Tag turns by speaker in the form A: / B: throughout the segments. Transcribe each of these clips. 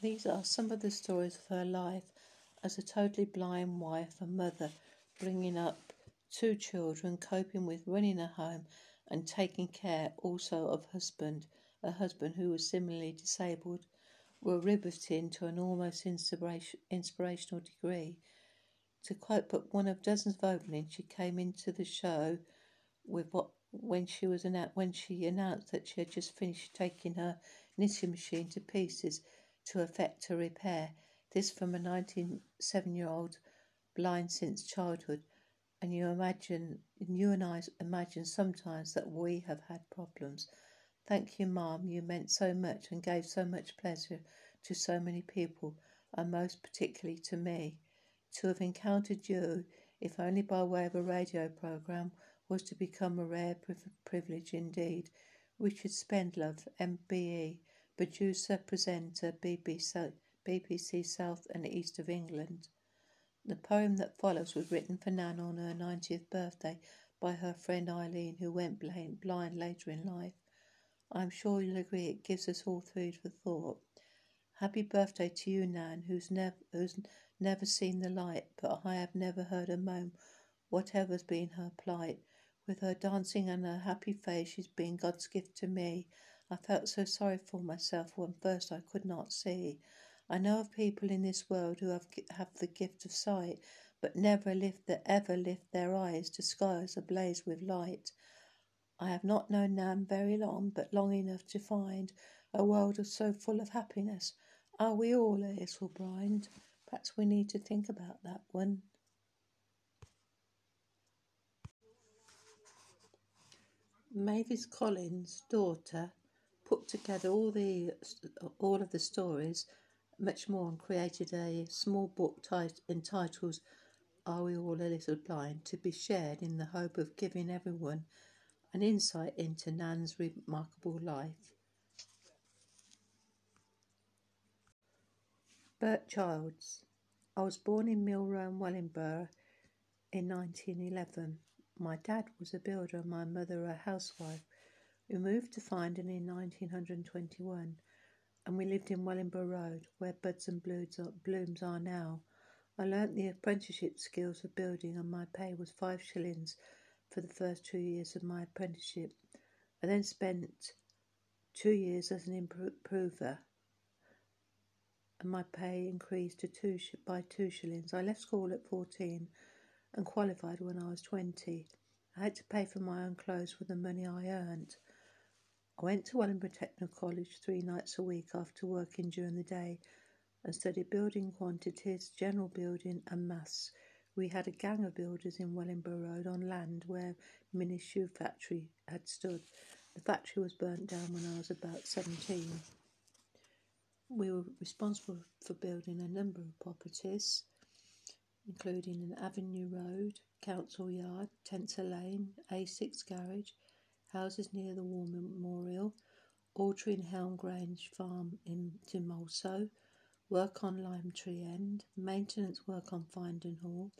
A: These are some of the stories of her life as a totally blind wife and mother, bringing up two children, coping with running a home, and taking care also of husband, a husband who was similarly disabled, were riveting to an almost inspirational degree. To quote but one of dozens of openings, she came into the show with what when she was when she announced that she had just finished taking her knitting machine to pieces to effect a repair. This from a 97 year old blind since childhood. And you imagine, you and I imagine sometimes that we have had problems. Thank you, Mum. You meant so much and gave so much pleasure to so many people, and most particularly to me. To have encountered you, if only by way of a radio program, was to become a rare privilege indeed. Richard Spendlove, MBE, producer, presenter, BBC, BBC South and East of England. The poem that follows was written for Nan on her 90th birthday by her friend Eileen, who went blind later in life. I'm sure you'll agree it gives us all food for thought. Happy birthday to you, Nan, who's, nev- who's never seen the light, but I have never heard her moan, whatever's been her plight. With her dancing and her happy face, she's been God's gift to me. I felt so sorry for myself when first I could not see. I know of people in this world who have, have the gift of sight, but never lift the, ever lift their eyes to skies ablaze with light. I have not known Nan very long, but long enough to find a world so full of happiness. Are we all a little blind? Perhaps we need to think about that one. Mavis Collins' daughter put together all the all of the stories, much more, and created a small book tit- entitled "Are We All a Little Blind?" to be shared in the hope of giving everyone an insight into Nan's remarkable life. Bert Childs. I was born in Milrome, Wellingborough in 1911. My dad was a builder and my mother a housewife. We moved to Finedon in 1921 and we lived in Wellingborough Road, where Buds and Blooms are now. I learnt the apprenticeship skills of building and my pay was five shillings for the first two years of my apprenticeship. I then spent two years as an improver and my pay increased to two sh- by two shillings. I left school at 14 and qualified when I was 20. I had to pay for my own clothes with the money I earned. I went to Wellingborough Technical College three nights a week after working during the day and studied building quantities, general building, and maths. We had a gang of builders in Wellingborough Road on land where Mini Shoe Factory had stood. The factory was burnt down when I was about 17. We were responsible for building a number of properties, including an Avenue Road, Council Yard, Tensor Lane, A6 Garage, houses near the War Memorial, Altering Helm Grange Farm in Timolso, work on Lime Tree End, maintenance work on Finedon Hall,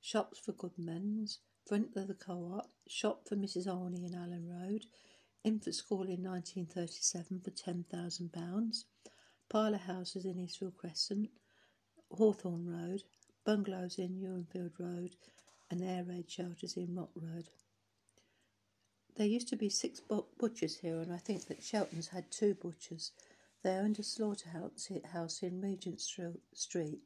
A: shops for Goodmans, front of the co-op, shop for Mrs. Olney in Allen Road, infant school in 1937 for £10,000, parlour houses in Eastfield Crescent, Hawthorne Road, bungalows in Ewenfield Road, and air raid shelters in Rock Road. There used to be six butchers here, and I think that Shelton's had two butchers. They owned a slaughterhouse house in Regent Street.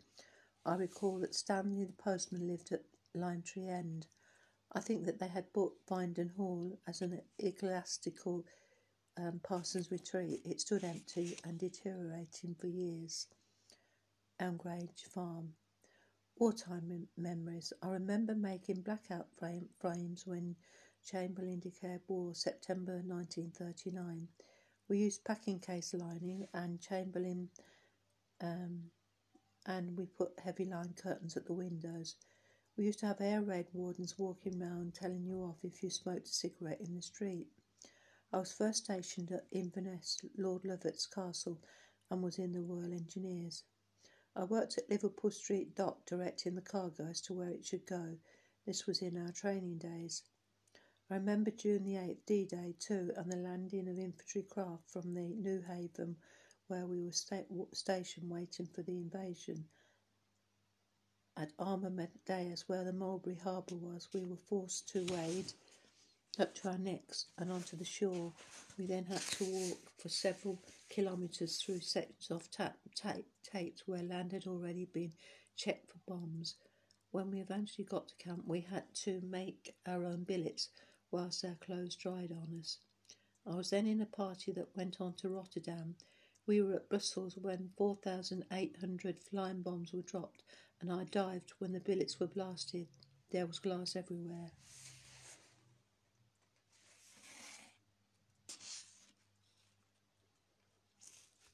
A: I recall that Stanley the postman lived at Lime Tree End. I think that they had bought Finedon Hall as an ecclesiastical um, parson's retreat. It stood empty and deteriorating for years. Elmgrange Farm. Wartime mem- memories. I remember making blackout frame- frames when Chamberlain declared war September 1939. We used packing case lining and Chamberlain, um, and we put heavy line curtains at the windows. We used to have air raid wardens walking round telling you off if you smoked a cigarette in the street. I was first stationed at Inverness, Lord Lovat's castle, and was in the Royal Engineers. I worked at Liverpool Street Dock directing the cargo as to where it should go. This was in our training days. I remember June the 8th, D Day too, and the landing of infantry craft from the Newhaven where we were sta- stationed waiting for the invasion. At Armadeus, where the Mulberry Harbour was, we were forced to wade up to our necks and onto the shore. We then had to walk for several kilometres through sections of tap, tape, tapes where land had already been checked for bombs. When we eventually got to camp, we had to make our own billets whilst our clothes dried on us. I was then in a party that went on to Rotterdam. We were at Brussels when 4,800 flying bombs were dropped, and I dived when the billets were blasted. There was glass everywhere.